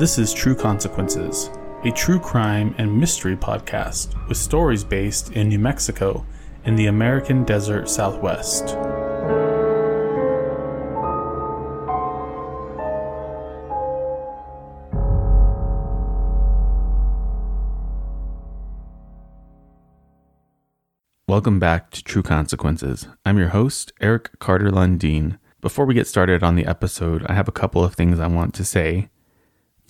This is True Consequences, a true crime and mystery podcast with stories based in New Mexico in the American desert southwest. Welcome back to True Consequences. I'm your host, Eric Carter Lundeen. Before we get started on the episode, I have a couple of things I want to say.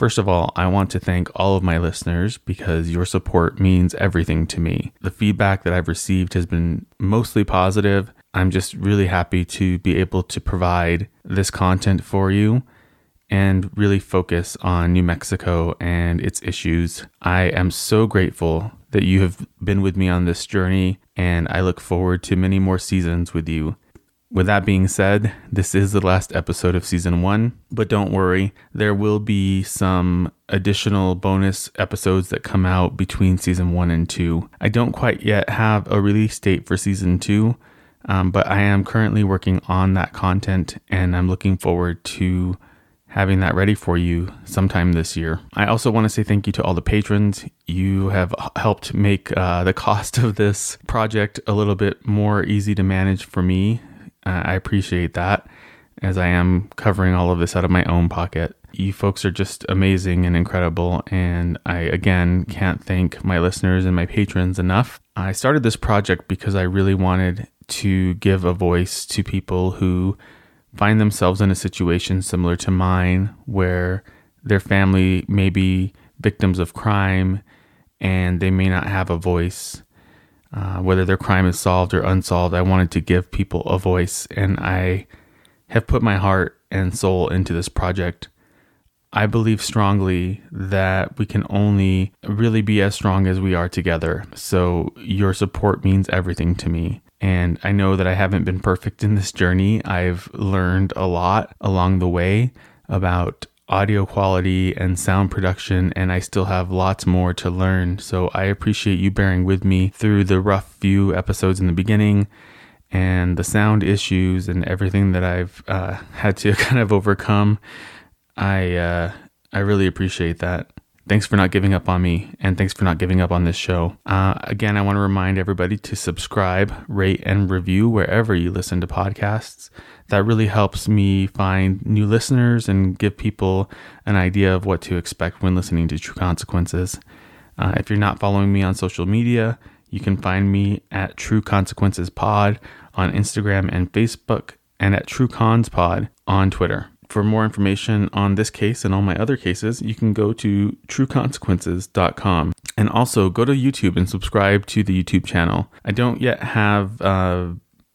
First of all, I want to thank all of my listeners because your support means everything to me. The feedback that I've received has been mostly positive. I'm just really happy to be able to provide this content for you and really focus on New Mexico and its issues. I am so grateful that you have been with me on this journey, and I look forward to many more seasons with you. With that being said, this is the last episode of season one, but don't worry, there will be some additional bonus episodes that come out between season one and two. I don't quite yet have a release date for season two, um, but I am currently working on that content and I'm looking forward to having that ready for you sometime this year. I also want to say thank you to all the patrons. You have helped make uh, the cost of this project a little bit more easy to manage for me. Uh, I appreciate that as I am covering all of this out of my own pocket. You folks are just amazing and incredible, and I again can't thank my listeners and my patrons enough. I started this project because I really wanted to give a voice to people who find themselves in a situation similar to mine where their family may be victims of crime and they may not have a voice. Uh, whether their crime is solved or unsolved, I wanted to give people a voice, and I have put my heart and soul into this project. I believe strongly that we can only really be as strong as we are together. So, your support means everything to me. And I know that I haven't been perfect in this journey. I've learned a lot along the way about audio quality and sound production, and I still have lots more to learn. So I appreciate you bearing with me through the rough few episodes in the beginning and the sound issues and everything that I've uh, had to kind of overcome. I uh, I really appreciate that. Thanks for not giving up on me, and thanks for not giving up on this show. Uh, again, I want to remind everybody to subscribe, rate, and review wherever you listen to podcasts. That really helps me find new listeners and give people an idea of what to expect when listening to True Consequences. Uh, if you're not following me on social media, you can find me at True Consequences Pod on Instagram and Facebook, and at True Cons Pod on Twitter. For more information on this case and all my other cases, you can go to trueconsequences.com. And also go to YouTube and subscribe to the YouTube channel. I don't yet have uh,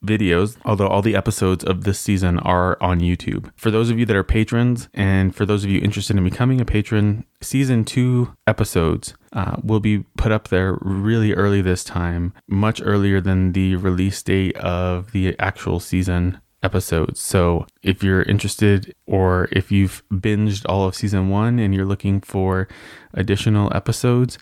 videos, although all the episodes of this season are on YouTube. For those of you that are patrons, and for those of you interested in becoming a patron, season two episodes uh, will be put up there really early this time, much earlier than the release date of the actual season episodes. So if you're interested or if you've binged all of season one and you're looking for additional episodes,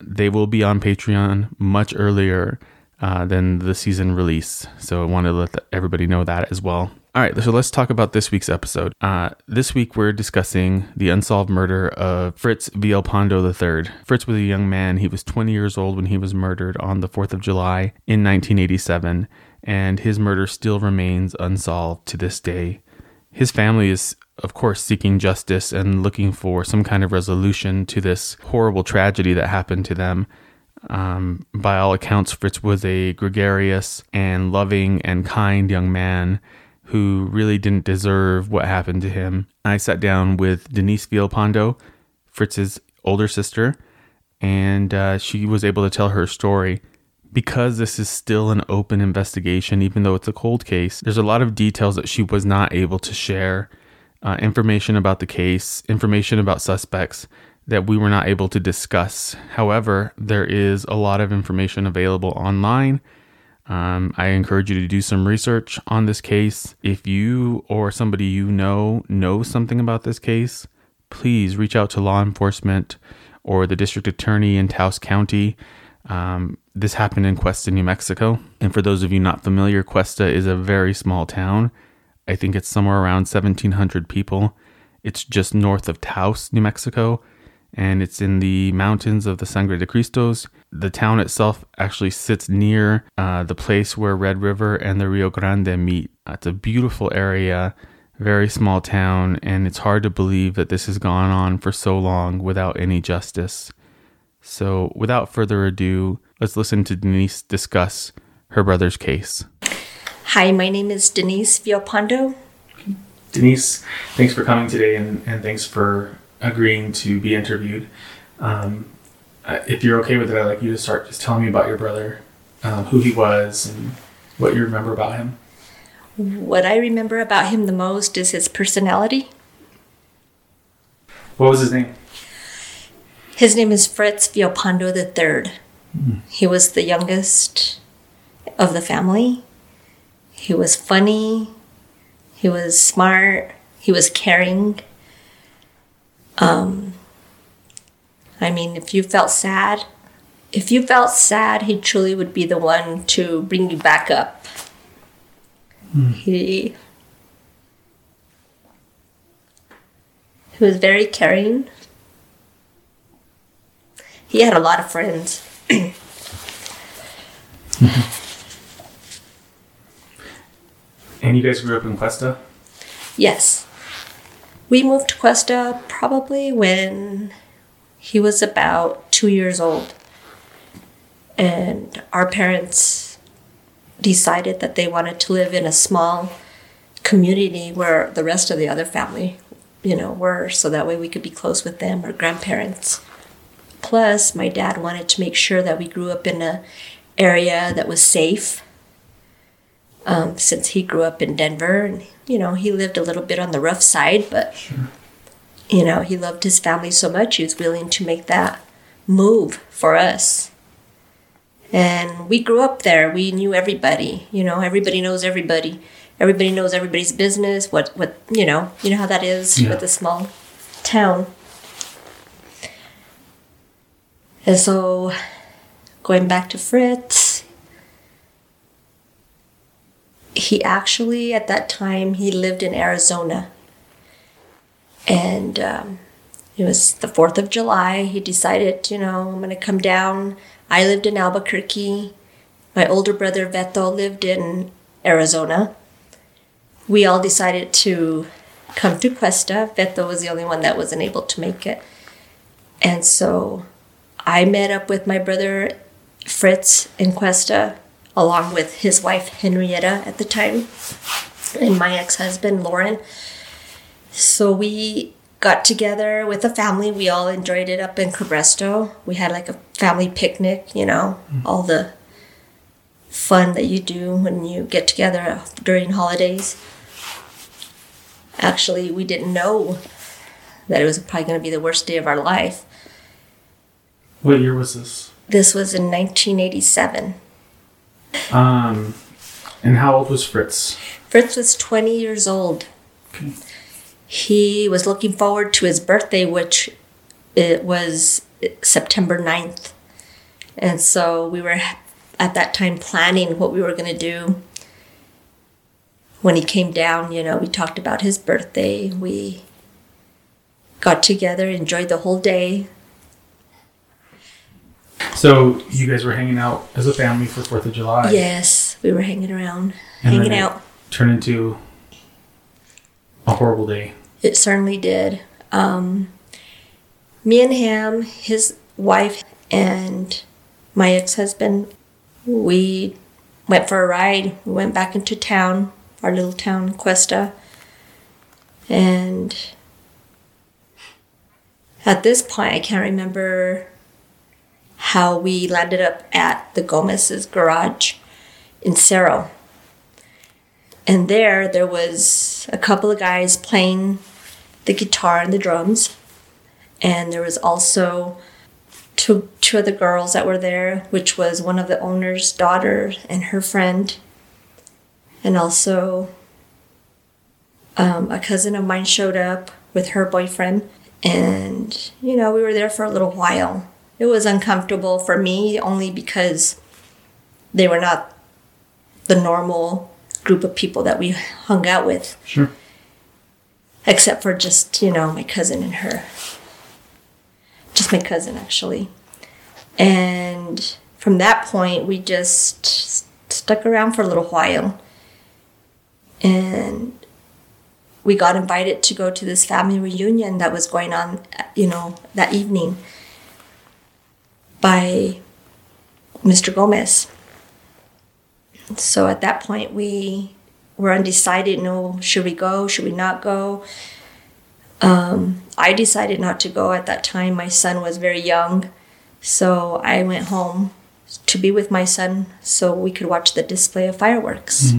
they will be on Patreon much earlier uh, than the season release. So I want to let everybody know that as well. All right, so let's talk about this week's episode. Uh, this week we're discussing the unsolved murder of Fritz Vialpando III. Fritz was a young man. He was 20 years old when he was murdered on the 4th of July in 1987 and his murder still remains unsolved to this day. His family is, of course, seeking justice and looking for some kind of resolution to this horrible tragedy that happened to them. Um, by all accounts, Fritz was a gregarious and loving and kind young man who really didn't deserve what happened to him. I sat down with Denise Vialpando, Fritz's older sister, and uh, she was able to tell her story because this is still an open investigation, even though it's a cold case, there's a lot of details that she was not able to share. Uh, information about the case, information about suspects that we were not able to discuss. However, there is a lot of information available online. Um, I encourage you to do some research on this case. If you or somebody you know knows something about this case, please reach out to law enforcement or the district attorney in Taos County. Um, this happened in Questa, New Mexico. And for those of you not familiar, Questa is a very small town. I think it's somewhere around 1,700 people. It's just north of Taos, New Mexico, and it's in the mountains of the Sangre de Cristos. The town itself actually sits near uh, the place where Red River and the Rio Grande meet. It's a beautiful area, very small town, and it's hard to believe that this has gone on for so long without any justice. So, without further ado, let's listen to Denise discuss her brother's case. Hi, my name is Denise Vialpando. Denise, thanks for coming today and, and thanks for agreeing to be interviewed. Um, uh, if you're okay with it, I'd like you to start just telling me about your brother, um, who he was, and what you remember about him. What I remember about him the most is his personality. What was his name? His name is Fritz Vialpando III. Mm. He was the youngest of the family. He was funny. He was smart. He was caring. Um, I mean, if you felt sad, if you felt sad, he truly would be the one to bring you back up. Mm. He he was very caring. He had a lot of friends. and you guys grew up in Questa? Yes. We moved to Questa probably when he was about two years old. And our parents decided that they wanted to live in a small community where the rest of the other family, you know, were, so that way we could be close with them, our grandparents. Plus, my dad wanted to make sure that we grew up in a area that was safe. Um, since he grew up in Denver, and you know, he lived a little bit on the rough side, but sure. you know, he loved his family so much he was willing to make that move for us. And we grew up there. We knew everybody. You know, everybody knows everybody. Everybody knows everybody's business. What what you know? You know how that is yeah. with a small town. And so, going back to Fritz, he actually, at that time, he lived in Arizona. And um, it was the 4th of July. He decided, you know, I'm going to come down. I lived in Albuquerque. My older brother, Veto, lived in Arizona. We all decided to come to Questa. Veto was the only one that wasn't able to make it. And so I met up with my brother Fritz in Questa, along with his wife Henrietta at the time, and my ex husband Lauren. So we got together with the family. We all enjoyed it up in Cabresto. We had like a family picnic, you know, mm-hmm. all the fun that you do when you get together during holidays. Actually, we didn't know that it was probably going to be the worst day of our life what year was this? This was in 1987. Um, and how old was Fritz? Fritz was 20 years old. Okay. He was looking forward to his birthday, which it was September 9th. And so we were at that time planning what we were going to do. When he came down, you know, we talked about his birthday. We got together, enjoyed the whole day. So you guys were hanging out as a family for Fourth of July. Yes, we were hanging around, and hanging out. Turned into a horrible day. It certainly did. Um, me and him, his wife, and my ex-husband, we went for a ride. We went back into town, our little town, Questa, and at this point, I can't remember how we landed up at the Gomez's garage in Cerro. And there, there was a couple of guys playing the guitar and the drums. And there was also two, two other girls that were there, which was one of the owner's daughter and her friend. And also um, a cousin of mine showed up with her boyfriend. And, you know, we were there for a little while it was uncomfortable for me only because they were not the normal group of people that we hung out with. Sure. except for just, you know, my cousin and her. Just my cousin, actually. And from that point, we just stuck around for a little while. And we got invited to go to this family reunion that was going on, you know, that evening by Mr. Gomez. So at that point, we were undecided. No, should we go? Should we not go? Um, I decided not to go at that time. My son was very young, so I went home to be with my son so we could watch the display of fireworks.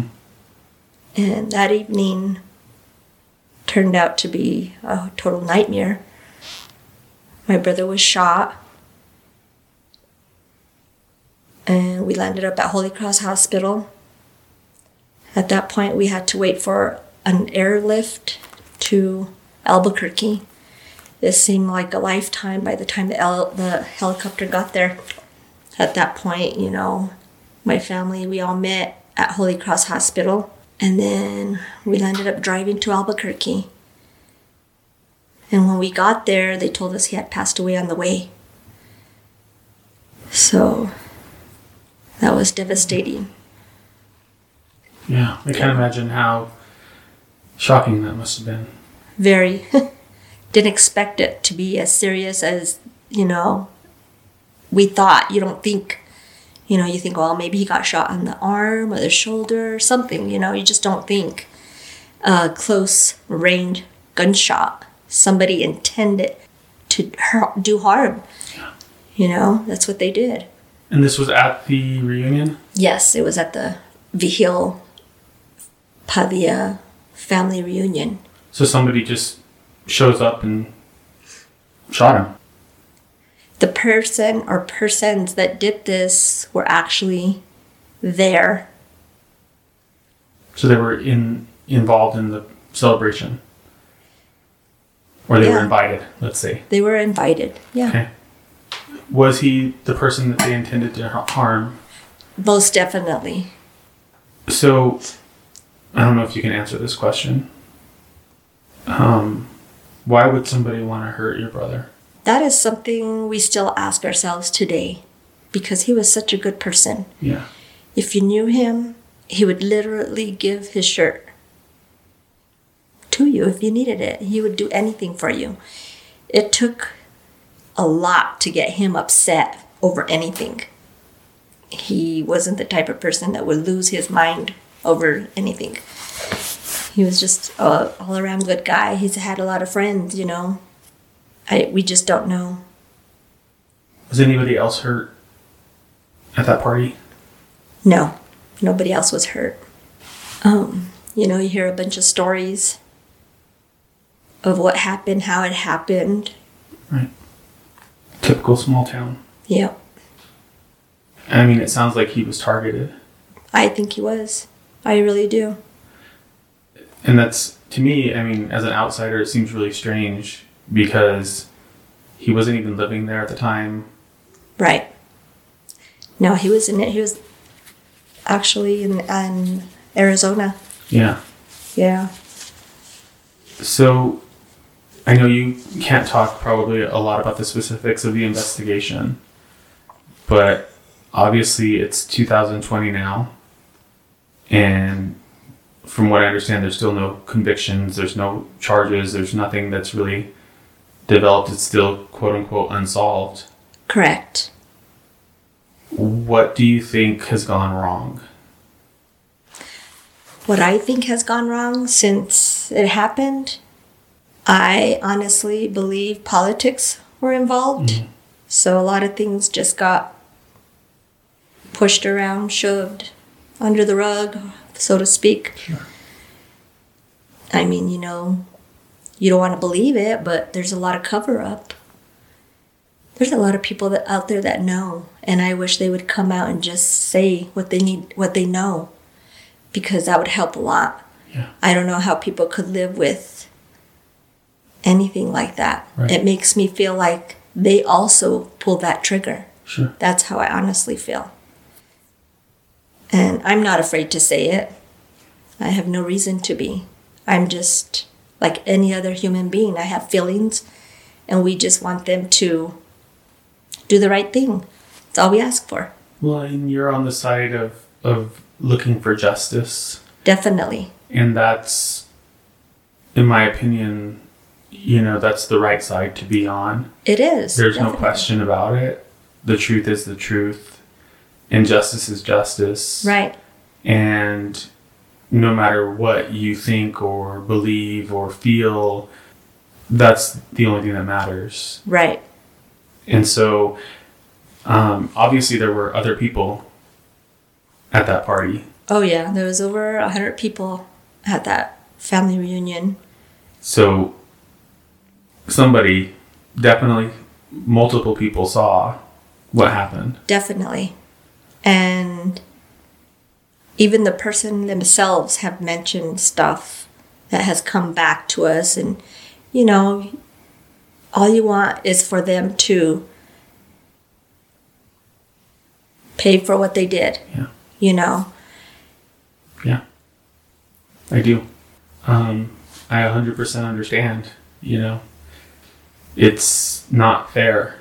And that evening turned out to be a total nightmare. My brother was shot. And we landed up at Holy Cross Hospital. At that point, we had to wait for an airlift to Albuquerque. This seemed like a lifetime by the time the, el- the helicopter got there. At that point, you know, my family, we all met at Holy Cross Hospital. And then we ended up driving to Albuquerque. And when we got there, they told us he had passed away on the way. So that was devastating. Yeah, I can't imagine how shocking that must have been. Very. Didn't expect it to be as serious as, you know, we thought. You don't think, you know, you think, well, maybe he got shot on the arm or the shoulder or something, you know, you just don't think. A close range gunshot. Somebody intended to do harm. Yeah. You know, that's what they did. And this was at the reunion? Yes, it was at the Vigil Pavia family reunion. So somebody just shows up and shot him. The person or persons that did this were actually there. So they were in involved in the celebration. Or they were invited, let's say. They were invited. Yeah. Okay. Was he the person that they intended to harm? Most definitely. So, I don't know if you can answer this question. Um, why would somebody want to hurt your brother? That is something we still ask ourselves today because he was such a good person. Yeah. If you knew him, he would literally give his shirt to you if you needed it. He would do anything for you. It took a lot to get him upset over anything. He wasn't the type of person that would lose his mind over anything. He was just a all around good guy. He's had a lot of friends, you know. I we just don't know. Was anybody else hurt at that party? No, nobody else was hurt. Um, you know, you hear a bunch of stories of what happened, how it happened. Right. Typical small town. Yeah, I mean, it sounds like he was targeted. I think he was. I really do. And that's, to me, I mean, as an outsider, it seems really strange because he wasn't even living there at the time. Right. No, he was in it. He was actually in, in Arizona. Yeah. Yeah. So, I know you can't talk probably a lot about the specifics of the investigation, but obviously it's 2020 now, and from what I understand, there's still no convictions, there's no charges, there's nothing that's really developed. It's still quote unquote unsolved. Correct. What do you think has gone wrong? What I think has gone wrong since it happened, I honestly believe politics were involved. Mm-hmm. So a lot of things just got pushed around, shoved under the rug, so to speak. I mean, you know, you don't want to believe it, but there's a lot of cover up. There's a lot of people that out there that know, and I wish they would come out and just say what they need, what they know, because that would help a lot. Yeah. I don't know how people could live with anything like that. Right. It makes me feel like they also pull that trigger. Sure. That's how I honestly feel. And I'm not afraid to say it. I have no reason to be. I'm just like any other human being. I have feelings, and we just want them to do the right thing. That's all we ask for. Well, and you're on the side of of looking for justice, Definitely. and that's, in my opinion, you know, that's the right side to be on. It is. There's no question about it. The truth is the truth, Injustice is justice. Right. And no matter what you think or believe or feel, that's the only thing that matters. Right. And so, um, obviously, there were other people at that party. Oh yeah, there was over a hundred people at that family reunion. So, somebody, definitely multiple people saw what happened. Definitely. And even the person themselves have mentioned stuff that has come back to us and you know all you want is for them to pay for what they did. Yeah. You know. Yeah, I do. Um, I 100% understand. You know, it's not fair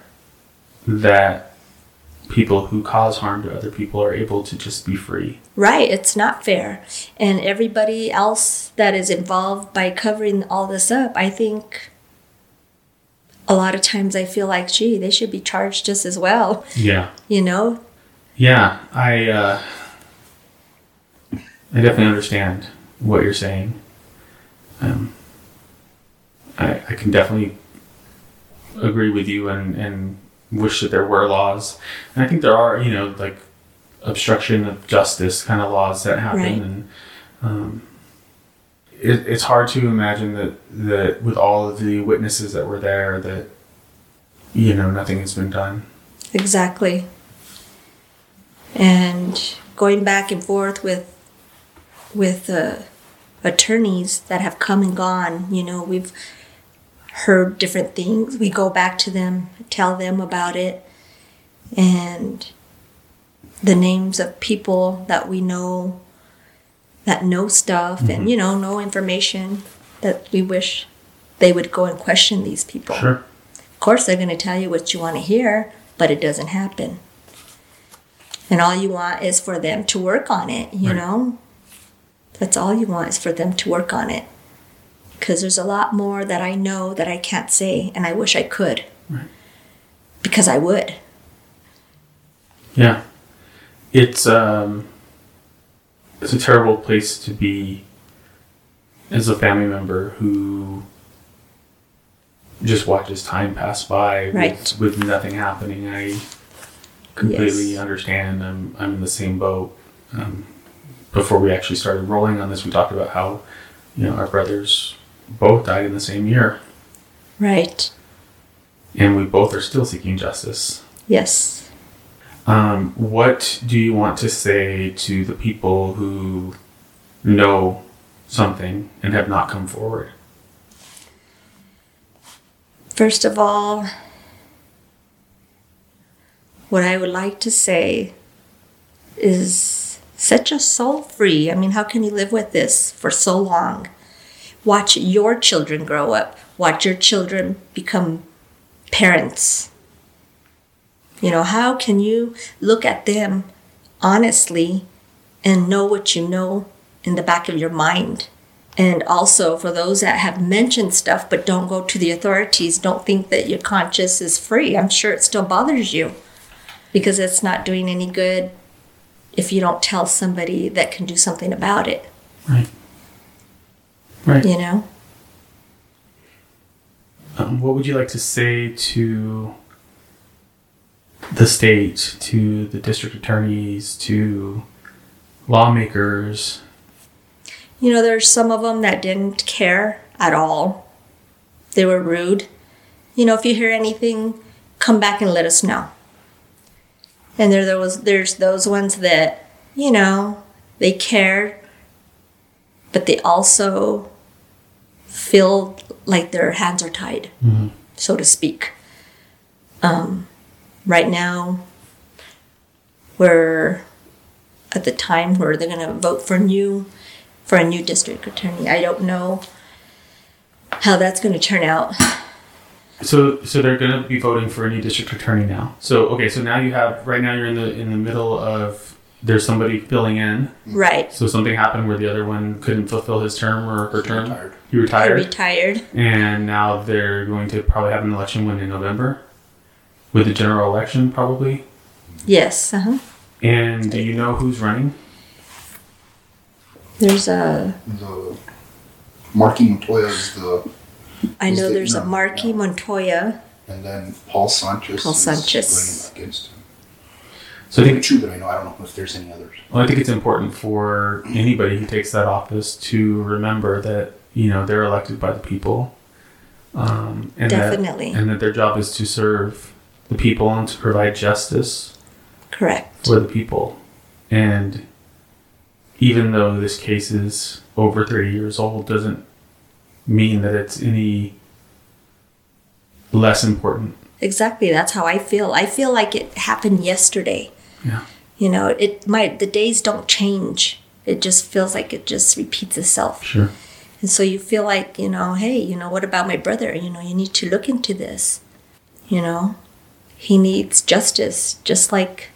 that people who cause harm to other people are able to just be free. Right, it's not fair. And everybody else that is involved by covering all this up, I think a lot of times I feel like, gee, they should be charged just as well, Yeah. you know? Yeah, I uh, I definitely understand what you're saying. Um, I I can definitely agree with you and and wish that there were laws. And I think there are, you know, like obstruction of justice kind of laws that happen, Right. and um, it, it's hard to imagine that that with all of the witnesses that were there that you know nothing has been done. Exactly. And going back and forth with with uh, attorneys that have come and gone, you know, we've heard different things. We go back to them, tell them about it, and the names of people that we know that know stuff and mm-hmm. you know know information that we wish they would go and question these people. Sure. Of course, they're going to tell you what you want to hear, but it doesn't happen. And all you want is for them to work on it, you Right. know? That's all you want is for them to work on it. Because there's a lot more that I know that I can't say, and I wish I could. Right. Because I would. Yeah. It's um it's a terrible place to be as a family member who just watches time pass by Right. with, with nothing happening. I completely Yes. understand. I'm I'm in the same boat. Um, before we actually started rolling on this, we talked about how you know our brothers both died in the same year, Right. and we both are still seeking justice. Yes. Um, what do you want to say to the people who know something and have not come forward? First of all, what I would like to say is set your soul free. I mean, how can you live with this for so long? Watch your children grow up, watch your children become parents. You know, how can you look at them honestly and know what you know in the back of your mind? And also, for those that have mentioned stuff but don't go to the authorities, don't think that your conscience is free. I'm sure it still bothers you because it's not doing any good if you don't tell somebody that can do something about it, Right. Right. you know? Um, what would you like to say to the state, to the district attorneys, to lawmakers? You know, there's some of them that didn't care at all. They were rude. You know, if you hear anything, come back and let us know. And there, there was there's those ones that, you know, they care, but they also feel like their hands are tied, so to speak. Um, right now, we're at the time where they're going to vote for new for a new district attorney. I don't know how that's going to turn out. So, so they're going to be voting for a new district attorney now. So, okay, so now you have right now you're in the in the middle of there's somebody filling in. Right. So something happened where the other one couldn't fulfill his term or her term. Retired. He I retired, retired. and now they're going to probably have an election when in November, with the general election probably. Yes. Uh-huh. And do you know who's running? There's a. The Marky Montoya is the, I know the- there's a no, Marky no. Montoya. and then Paul Sanchez. Paul is Sanchez. running against him. So I think Two that I know. I don't know if there's any others. Well, I think it's important for anybody who takes that office to remember that you know they're elected by the people, um, and Definitely. that and that their job is to serve the people and to provide justice Correct. for the people. And even though this case is over thirty years old, doesn't mean that it's any less important. Exactly. That's how I feel. I feel like it happened yesterday. Yeah. You know, it might the days don't change. It just feels like it just repeats itself. Sure. And so you feel like, you know, hey, you know, what about my brother? You know, you need to look into this. You know, he needs justice just like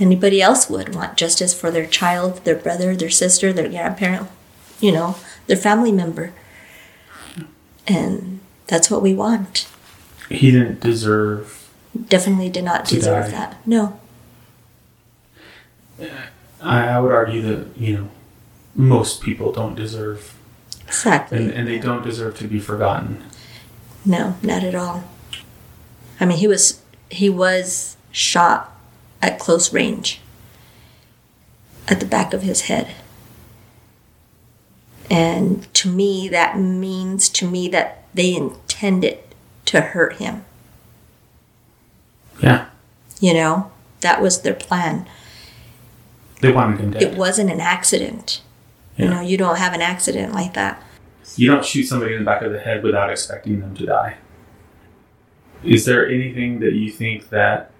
anybody else would want justice for their child, their brother, their sister, their grandparent, you know, their family member. And that's what we want. He didn't deserve Definitely did not deserve die. that. No. I, I would argue that you know most people don't deserve Exactly. and, and they don't deserve to be forgotten. No, not at all. I mean, he was he was shot at close range at the back of his head. And to me that means to me that they intended to hurt him. Yeah, You know, that was their plan. They wanted him dead. It wasn't an accident. You know, you don't have an accident like that. You don't shoot somebody in the back of the head without expecting them to die. Is there anything that you think that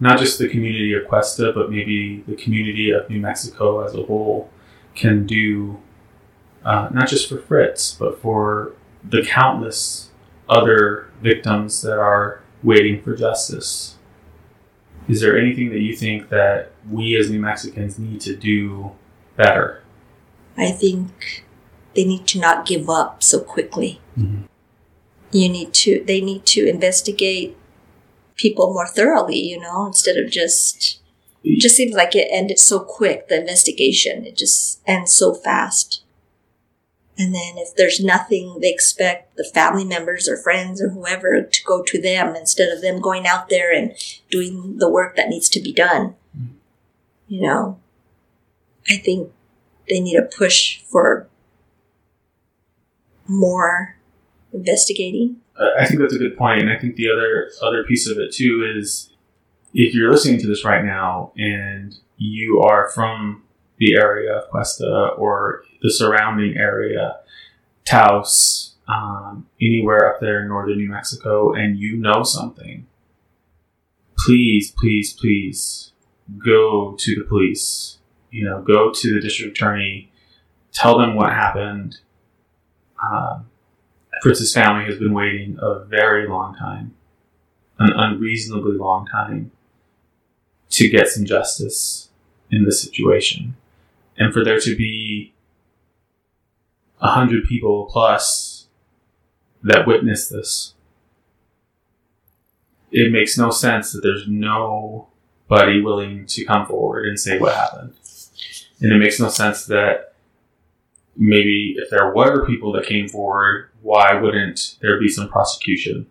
not just the community of Questa, but maybe the community of New Mexico as a whole can do, uh, not just for Fritz, but for the countless other victims that are waiting for justice? Is there anything that you think that we as New Mexicans need to do better? I think they need to not give up so quickly. Mhm. You need to, they need to investigate people more thoroughly, you know, instead of just, it just seems like it ended so quick, the investigation. It just ends so fast. And then if there's nothing, they expect the family members or friends or whoever to go to them instead of them going out there and doing the work that needs to be done. You know, I think they need to push for more investigating. Uh, I think that's a good point, and I think the other other piece of it too is if you're listening to this right now and you are from the area of Questa or the surrounding area, Taos, um, anywhere up there in northern New Mexico, and you know something, please, please, please go to the police. You know, go to the district attorney, tell them what happened. Um, Fritz's family has been waiting a very long time, an unreasonably long time, to get some justice in this situation. And for there to be a hundred people plus that witnessed this, it makes no sense that there's nobody willing to come forward and say what happened. And it makes no sense that maybe if there were people that came forward, why wouldn't there be some prosecution?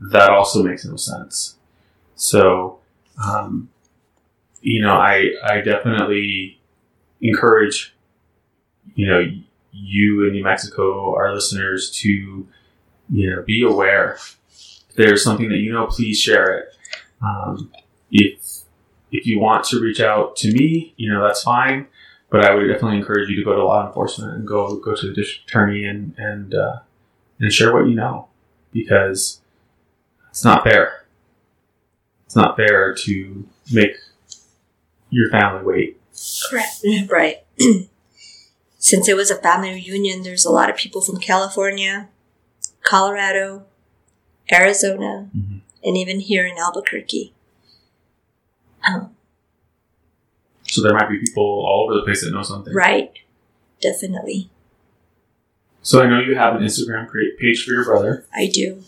That also makes no sense. So, um, you know, I I definitely encourage, you know, you in New Mexico, our listeners, to you know be aware. If there's something that you know, please share it. Um, if if you want to reach out to me, you know that's fine but I would definitely encourage you to go to law enforcement and go go to the district attorney and and uh, and share what you know because it's not fair. It's not fair to make your family wait. Correct. Right. since it was a family reunion, there's a lot of people from California, Colorado, Arizona, Mhm. and even here in Albuquerque. Um, So there might be people all over the place that know something. right, definitely. So I know you have an Instagram page for your brother. I do.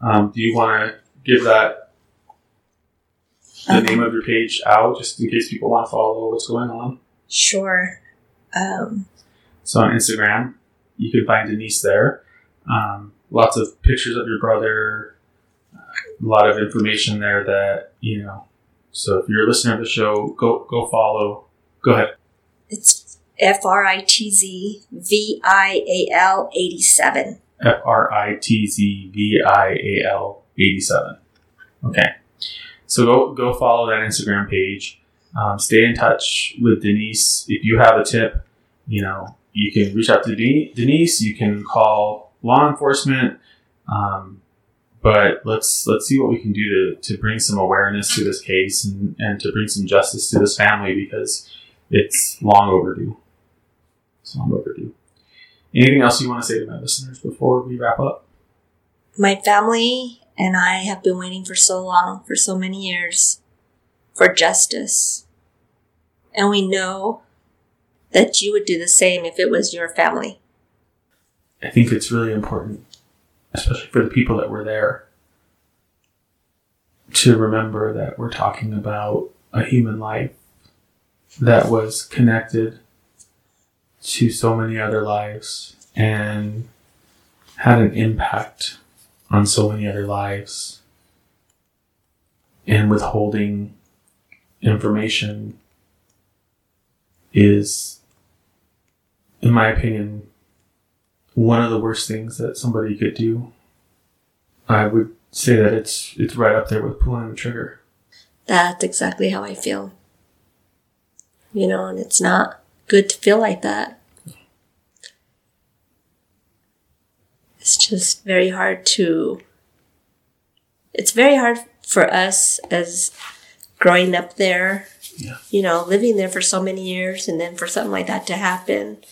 Um, do you want to give that the Um, name of your page out just in case people want to follow what's going on? Sure. Um, So on Instagram, you can find Denise there. Um, lots of pictures of your brother, a lot of information there that you know. So if you're a listener of the show, go go follow. Go ahead. it's F R I T Z V I A L 87. F R I T Z V I A L eighty seven. Okay, so go go follow that Instagram page. Um, stay in touch with Denise. If you have a tip, you know you can reach out to De- Denise. You can call law enforcement. Um, but let's let's see what we can do to, to bring some awareness to this case and, and to bring some justice to this family because it's long overdue. It's long overdue. Anything else you want to say to my listeners before we wrap up? My family and I have been waiting for so long, for so many years, for justice. And we know that you would do the same if it was your family. I think it's really important, especially for the people that were there, to remember that we're talking about a human life that was connected to so many other lives and had an impact on so many other lives. And withholding information is, in my opinion, one of the worst things that somebody could do. I would say that it's it's right up there with pulling the trigger. That's exactly how I feel. You know, and it's not good to feel like that. It's just very hard to. It's very hard for us as growing up there, Yeah. you know, living there for so many years, and then for something like that to happen.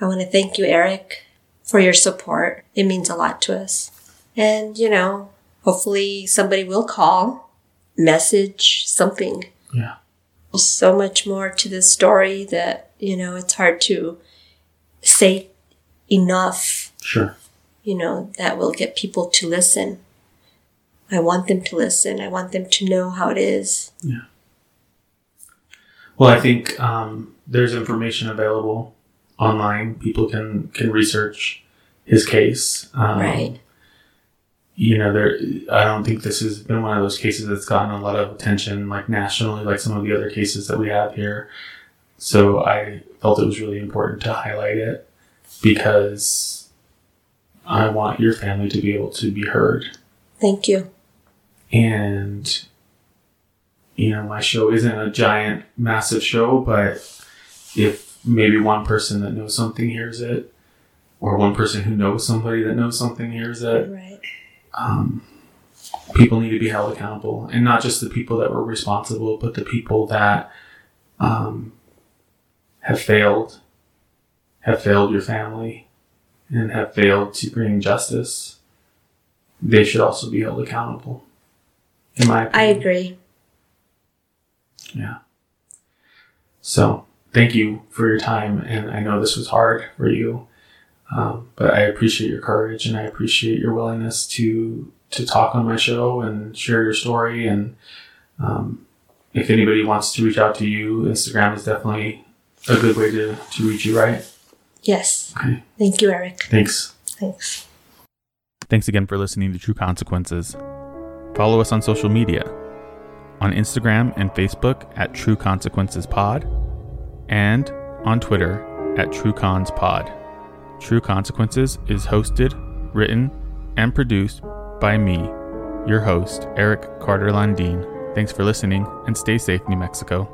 I want to thank you, Eric, for your support. It means a lot to us. And, you know, hopefully somebody will call, message, something. Yeah. There's so much more to this story that, you know, it's hard to say enough, Sure. You know, that will get people to listen. I want them to listen. I want them to know how it is. Yeah. Well, I think um, there's information available online. People can can research his case. Um, Right. You know, there. I don't think this has been one of those cases that's gotten a lot of attention, like nationally, like some of the other cases that we have here. So I felt it was really important to highlight it because I want your family to be able to be heard. Thank you. and you know my show isn't a giant massive show but if maybe one person that knows something hears it or one person who knows somebody that knows something hears it Right. um, people need to be held accountable and not just the people that were responsible but the people that um, have failed have failed your family and have failed to bring justice they should also be held accountable in my opinion. I agree. yeah so thank you for your time and i know this was hard for you um, but i appreciate your courage and i appreciate your willingness to to talk on my show and share your story and um, if anybody wants to reach out to you instagram is definitely a good way to, to reach you right Yes. okay Thank you, Eric. thanks Thanks. Thanks again for listening to True Consequences. Follow us on social media on Instagram and Facebook at True Consequences Pod and on Twitter at True Cons Pod. True Consequences is hosted, written, and produced by me, your host, Eric Carter Lundeen. Thanks for listening and stay safe, New Mexico.